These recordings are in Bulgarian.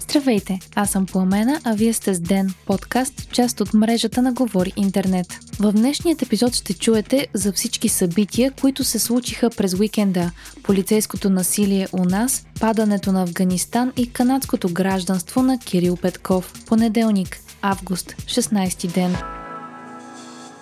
Здравейте, аз съм Пламена, а вие сте с Ден, подкаст, част от мрежата на Говори Интернет. В днешният епизод ще чуете за всички събития, които се случиха през уикенда, полицейското насилие у нас, падането на Афганистан и канадското гражданство на Кирил Петков. Понеделник, август, 16 ден.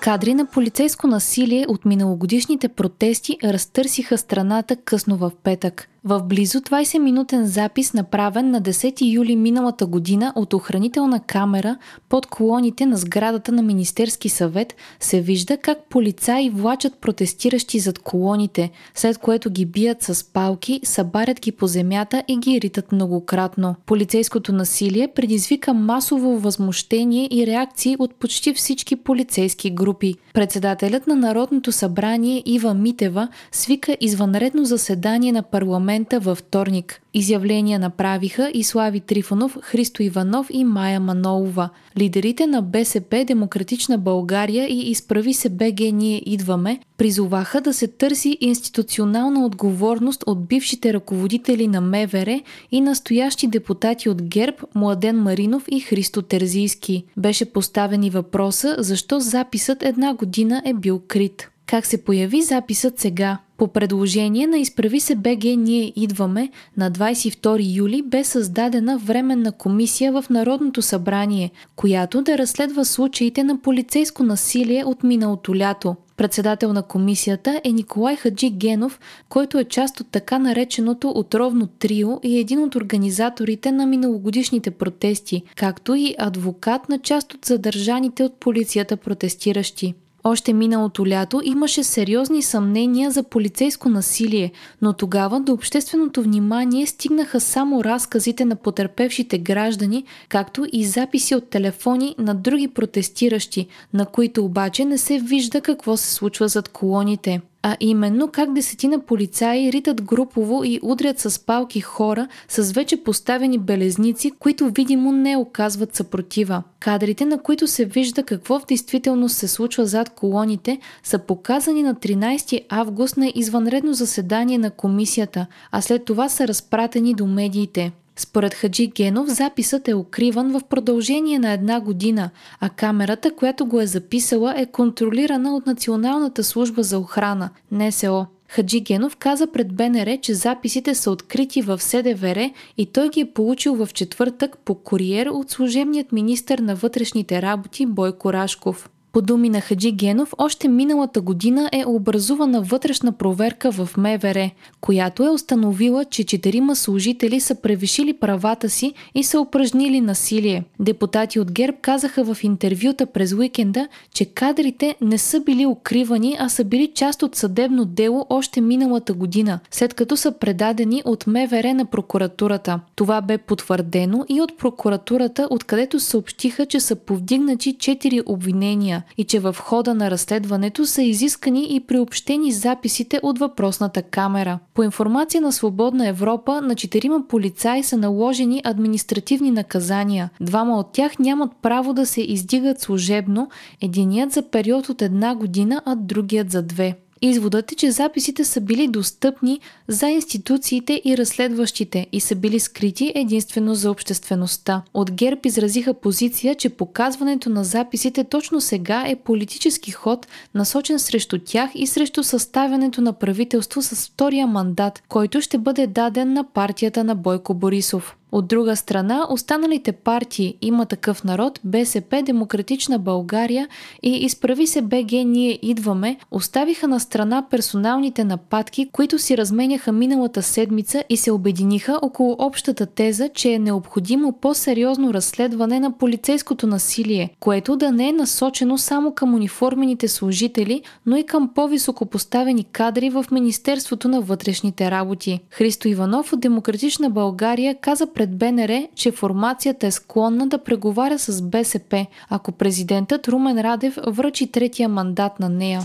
Кадри на полицейско насилие от миналогодишните протести разтърсиха страната късно в петък. В близо 20-минутен запис, направен на 10 юли миналата година от охранителна камера под колоните на сградата на Министерски съвет, се вижда как полицаи влачат протестиращи зад колоните, след което ги бият с палки, събарят ги по земята и ги ритат многократно. Полицейското насилие предизвика масово възмущение и реакции от почти всички полицейски групи. Председателят на Народното събрание Ива Митева свика извънредно заседание на парламент парламента във вторник. Изявления направиха и Слави Трифонов, Христо Иванов и Майя Манолова. Лидерите на БСП, Демократична България и Изправи се БГ Ние идваме призоваха да се търси институционална отговорност от бившите ръководители на МВР и настоящи депутати от ГЕРБ Младен Маринов и Христо Терзийски. Беше поставен и въпроса защо записът една година е бил крит. Как се появи записът сега? По предложение на Изправи се БГ Ние идваме на 22 юли бе създадена временна комисия в Народното събрание, която да разследва случаите на полицейско насилие от миналото лято. Председател на комисията е Николай Хаджи Генов, който е част от така нареченото отровно трио и един от организаторите на миналогодишните протести, както и адвокат на част от задържаните от полицията протестиращи. Още миналото лято имаше сериозни съмнения за полицейско насилие, но тогава до общественото внимание стигнаха само разказите на потерпевшите граждани, както и записи от телефони на други протестиращи, на които обаче не се вижда какво се случва зад колоните а именно как десетина полицаи ритат групово и удрят с палки хора с вече поставени белезници, които видимо не оказват съпротива. Кадрите, на които се вижда какво в действителност се случва зад колоните, са показани на 13 август на извънредно заседание на комисията, а след това са разпратени до медиите. Според Хаджи Генов записът е укриван в продължение на една година, а камерата, която го е записала, е контролирана от Националната служба за охрана, НСО. Хаджи Генов каза пред БНР, че записите са открити в СДВР и той ги е получил в четвъртък по куриер от служебният министр на вътрешните работи Бойко Рашков. По думи на Хаджи Генов, още миналата година е образувана вътрешна проверка в МВР, която е установила, че четирима служители са превишили правата си и са упражнили насилие. Депутати от ГЕРБ казаха в интервюта през уикенда, че кадрите не са били укривани, а са били част от съдебно дело още миналата година, след като са предадени от МВР на прокуратурата. Това бе потвърдено и от прокуратурата, откъдето съобщиха, че са повдигнати четири обвинения и че в хода на разследването са изискани и приобщени записите от въпросната камера. По информация на Свободна Европа, на четирима полицаи са наложени административни наказания. Двама от тях нямат право да се издигат служебно, единият за период от една година, а другият за две. Изводът е, че записите са били достъпни за институциите и разследващите и са били скрити единствено за обществеността. От ГЕРБ изразиха позиция, че показването на записите точно сега е политически ход, насочен срещу тях и срещу съставянето на правителство с втория мандат, който ще бъде даден на партията на Бойко Борисов. От друга страна, останалите партии има такъв народ, БСП, Демократична България и Изправи се БГ Ние идваме, оставиха на страна персоналните нападки, които си разменяха миналата седмица и се обединиха около общата теза, че е необходимо по-сериозно разследване на полицейското насилие, което да не е насочено само към униформените служители, но и към по-високо поставени кадри в Министерството на вътрешните работи. Христо Иванов от Демократична България каза пред БНР, че формацията е склонна да преговаря с БСП, ако президентът Румен Радев връчи третия мандат на нея.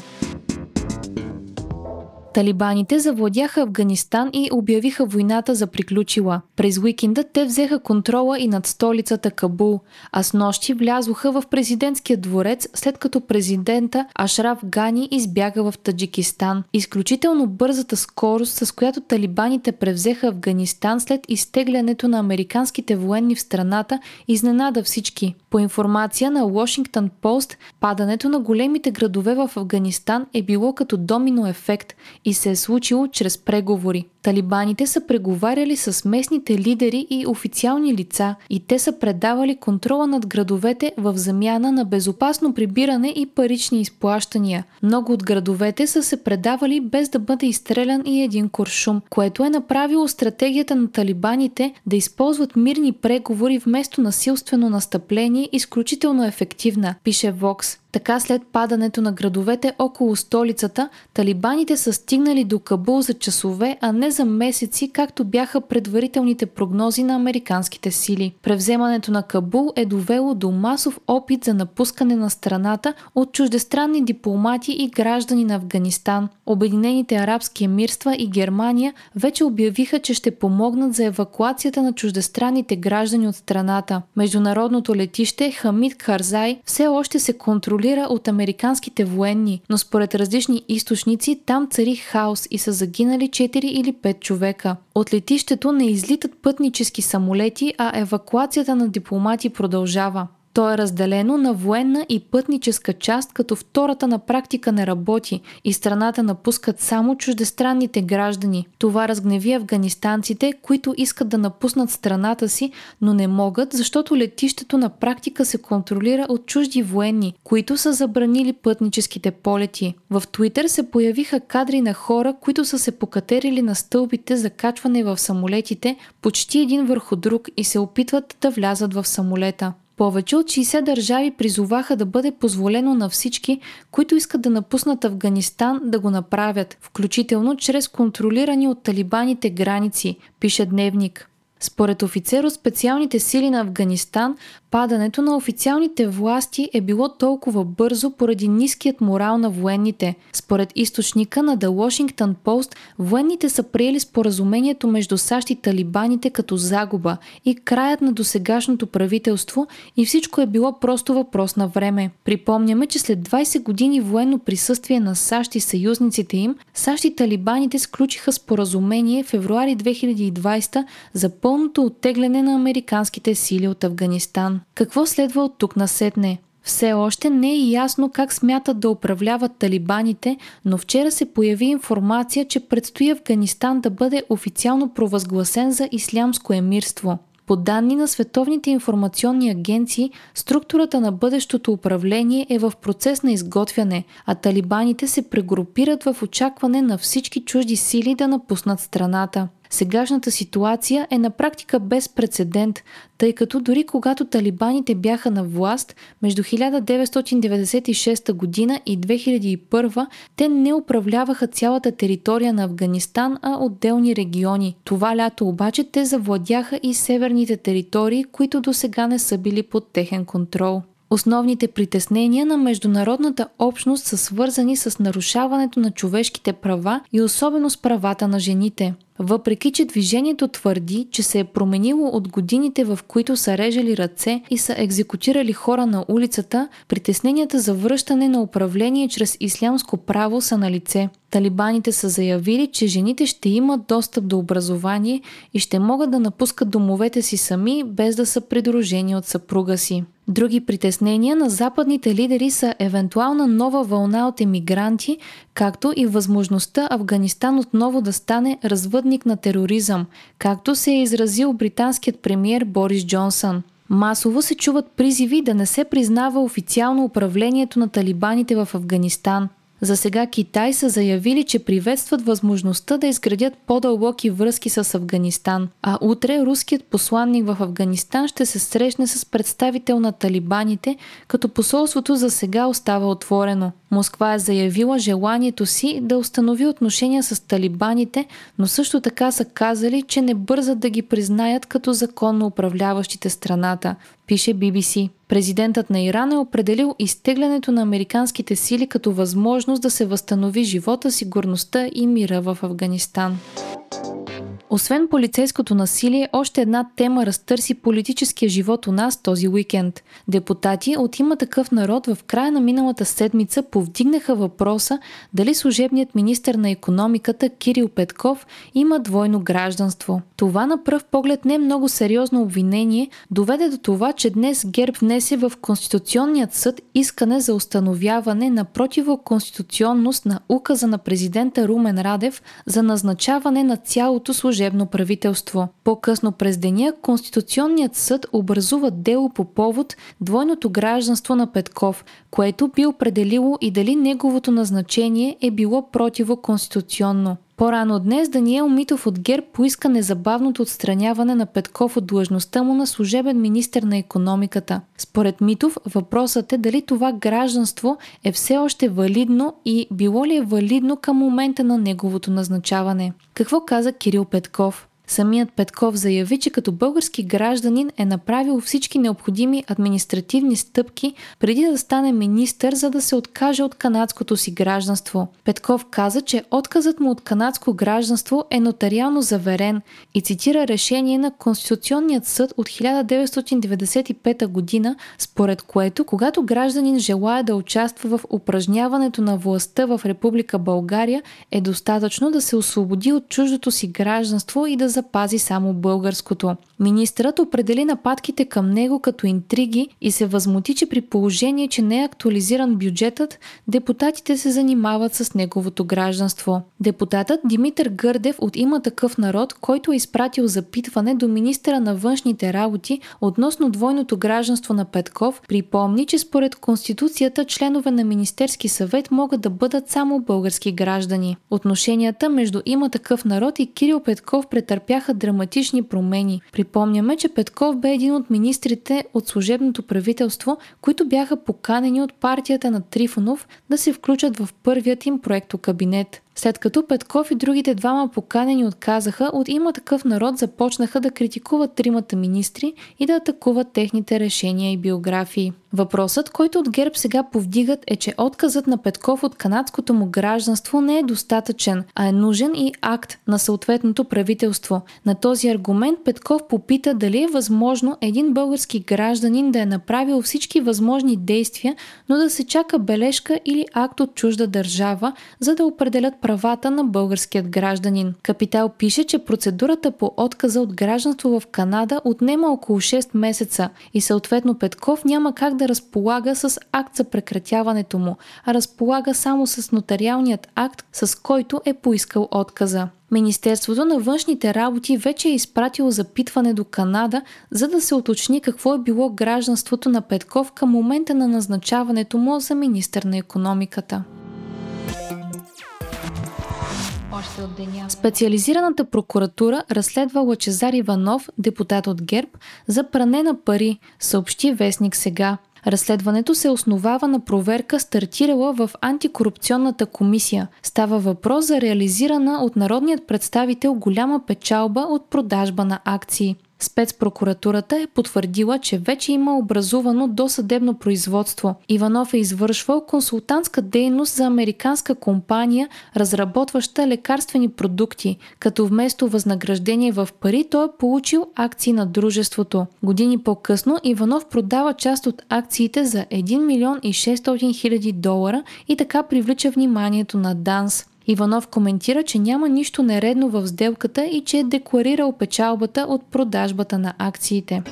Талибаните завладяха Афганистан и обявиха войната за приключила. През уикенда те взеха контрола и над столицата Кабул, а с нощи влязоха в президентския дворец, след като президента Ашраф Гани избяга в Таджикистан. Изключително бързата скорост, с която талибаните превзеха Афганистан след изтеглянето на американските военни в страната, изненада всички. По информация на Washington Post, падането на големите градове в Афганистан е било като домино ефект и се е случило чрез преговори. Талибаните са преговаряли с местните лидери и официални лица и те са предавали контрола над градовете в замяна на безопасно прибиране и парични изплащания. Много от градовете са се предавали без да бъде изстрелян и един куршум, което е направило стратегията на талибаните да използват мирни преговори вместо насилствено настъпление изключително ефективна, пише Вокс. Така след падането на градовете около столицата, талибаните са стигнали до Кабул за часове, а не за месеци, както бяха предварителните прогнози на американските сили. Превземането на Кабул е довело до масов опит за напускане на страната от чуждестранни дипломати и граждани на Афганистан. Обединените арабски емирства и Германия вече обявиха, че ще помогнат за евакуацията на чуждестранните граждани от страната. Международното летище Хамид Карзай все още се контролира контролира от американските военни, но според различни източници там цари хаос и са загинали 4 или 5 човека. От летището не излитат пътнически самолети, а евакуацията на дипломати продължава. То е разделено на военна и пътническа част, като втората на практика не работи и страната напускат само чуждестранните граждани. Това разгневи афганистанците, които искат да напуснат страната си, но не могат, защото летището на практика се контролира от чужди военни, които са забранили пътническите полети. В Твитър се появиха кадри на хора, които са се покатерили на стълбите за качване в самолетите, почти един върху друг и се опитват да влязат в самолета. Повече от 60 държави призоваха да бъде позволено на всички, които искат да напуснат Афганистан, да го направят, включително чрез контролирани от талибаните граници, пише Дневник. Според офицер от специалните сили на Афганистан, падането на официалните власти е било толкова бързо поради ниският морал на военните. Според източника на The Washington Post, военните са приели споразумението между САЩ и талибаните като загуба и краят на досегашното правителство и всичко е било просто въпрос на време. Припомняме, че след 20 години военно присъствие на САЩ и съюзниците им, САЩ и талибаните сключиха споразумение в февруари 2020 за пълното оттегляне на американските сили от Афганистан. Какво следва от тук насетне? Все още не е ясно как смятат да управляват талибаните, но вчера се появи информация, че предстои Афганистан да бъде официално провъзгласен за ислямско емирство. По данни на световните информационни агенции, структурата на бъдещото управление е в процес на изготвяне, а талибаните се прегрупират в очакване на всички чужди сили да напуснат страната. Сегашната ситуация е на практика без прецедент, тъй като дори когато талибаните бяха на власт между 1996 година и 2001, те не управляваха цялата територия на Афганистан, а отделни региони. Това лято обаче те завладяха и северните територии, които до сега не са били под техен контрол. Основните притеснения на международната общност са свързани с нарушаването на човешките права и особено с правата на жените. Въпреки, че движението твърди, че се е променило от годините, в които са режали ръце и са екзекутирали хора на улицата, притесненията за връщане на управление чрез ислямско право са на лице. Талибаните са заявили, че жените ще имат достъп до образование и ще могат да напускат домовете си сами, без да са придружени от съпруга си. Други притеснения на западните лидери са евентуална нова вълна от емигранти, както и възможността Афганистан отново да стане развъдник на тероризъм, както се е изразил британският премьер Борис Джонсън. Масово се чуват призиви да не се признава официално управлението на талибаните в Афганистан – за сега Китай са заявили, че приветстват възможността да изградят по-дълбоки връзки с Афганистан, а утре руският посланник в Афганистан ще се срещне с представител на талибаните, като посолството за сега остава отворено. Москва е заявила желанието си да установи отношения с талибаните, но също така са казали, че не бързат да ги признаят като законно управляващите страната, пише BBC. Президентът на Иран е определил изтеглянето на американските сили като възможност да се възстанови живота, сигурността и мира в Афганистан. Освен полицейското насилие, още една тема разтърси политическия живот у нас този уикенд. Депутати от има такъв народ в края на миналата седмица повдигнаха въпроса дали служебният министр на економиката Кирил Петков има двойно гражданство. Това на пръв поглед не е много сериозно обвинение, доведе до това, че днес ГЕРБ внесе в Конституционният съд искане за установяване на противоконституционност на указа на президента Румен Радев за назначаване на цялото служебно служебно правителство. По-късно през деня Конституционният съд образува дело по повод двойното гражданство на Петков, което би определило и дали неговото назначение е било противоконституционно. По-рано днес Даниел Митов от ГЕРБ поиска незабавното отстраняване на Петков от длъжността му на служебен министр на економиката. Според Митов въпросът е дали това гражданство е все още валидно и било ли е валидно към момента на неговото назначаване. Какво каза Кирил Петков? Самият Петков заяви, че като български гражданин е направил всички необходими административни стъпки преди да стане министър, за да се откаже от канадското си гражданство. Петков каза, че отказът му от канадско гражданство е нотариално заверен и цитира решение на Конституционният съд от 1995 година, според което, когато гражданин желая да участва в упражняването на властта в Република България, е достатъчно да се освободи от чуждото си гражданство и да запази само българското. Министърът определи нападките към него като интриги и се възмути, че при положение, че не е актуализиран бюджетът, депутатите се занимават с неговото гражданство. Депутатът Димитър Гърдев от има такъв народ, който е изпратил запитване до министра на външните работи относно двойното гражданство на Петков, припомни, че според Конституцията членове на Министерски съвет могат да бъдат само български граждани. Отношенията между има такъв народ и Кирил Петков претърпяха драматични промени. При Припомняме, че Петков бе един от министрите от служебното правителство, които бяха поканени от партията на Трифонов да се включат в първият им проекто кабинет. След като Петков и другите двама поканени отказаха, от има такъв народ започнаха да критикуват тримата министри и да атакуват техните решения и биографии. Въпросът, който от ГЕРБ сега повдигат е, че отказът на Петков от канадското му гражданство не е достатъчен, а е нужен и акт на съответното правителство. На този аргумент Петков попита дали е възможно един български гражданин да е направил всички възможни действия, но да се чака бележка или акт от чужда държава, за да определят правата на българският гражданин. Капитал пише, че процедурата по отказа от гражданство в Канада отнема около 6 месеца и съответно Петков няма как да разполага с акт за прекратяването му, а разполага само с нотариалният акт, с който е поискал отказа. Министерството на външните работи вече е изпратило запитване до Канада, за да се уточни какво е било гражданството на Петков към момента на назначаването му за министър на економиката още от деня. Специализираната прокуратура разследва Лачезар Иванов, депутат от ГЕРБ, за пране на пари, съобщи вестник сега. Разследването се основава на проверка, стартирала в антикорупционната комисия. Става въпрос за реализирана от народният представител голяма печалба от продажба на акции. Спецпрокуратурата е потвърдила, че вече има образувано досъдебно производство. Иванов е извършвал консултантска дейност за американска компания, разработваща лекарствени продукти, като вместо възнаграждение в пари той е получил акции на дружеството. Години по-късно Иванов продава част от акциите за 1 милион и 600 хиляди долара и така привлича вниманието на ДАНС. Иванов коментира, че няма нищо нередно в сделката и че е декларирал печалбата от продажбата на акциите.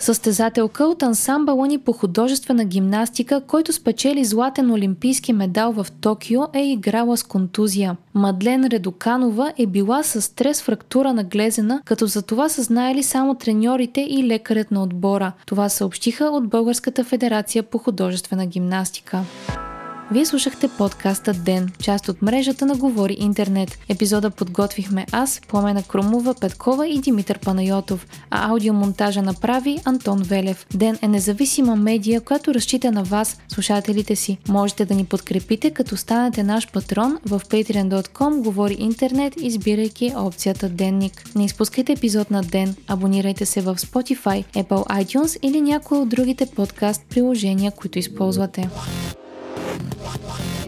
Състезателка от ансамбъла ни по художествена гимнастика, който спечели златен олимпийски медал в Токио, е играла с контузия. Мадлен Редоканова е била с стрес фрактура на глезена, като за това са знаели само треньорите и лекарят на отбора. Това съобщиха от Българската федерация по художествена гимнастика. Вие слушахте подкаста Ден, част от мрежата на Говори Интернет. Епизода подготвихме аз, Пламена Крумова, Петкова и Димитър Панайотов, а аудиомонтажа направи Антон Велев. Ден е независима медия, която разчита на вас, слушателите си. Можете да ни подкрепите, като станете наш патрон в patreon.com Говори Интернет, избирайки опцията Денник. Не изпускайте епизод на Ден, абонирайте се в Spotify, Apple iTunes или някои от другите подкаст приложения, които използвате. one, one, one.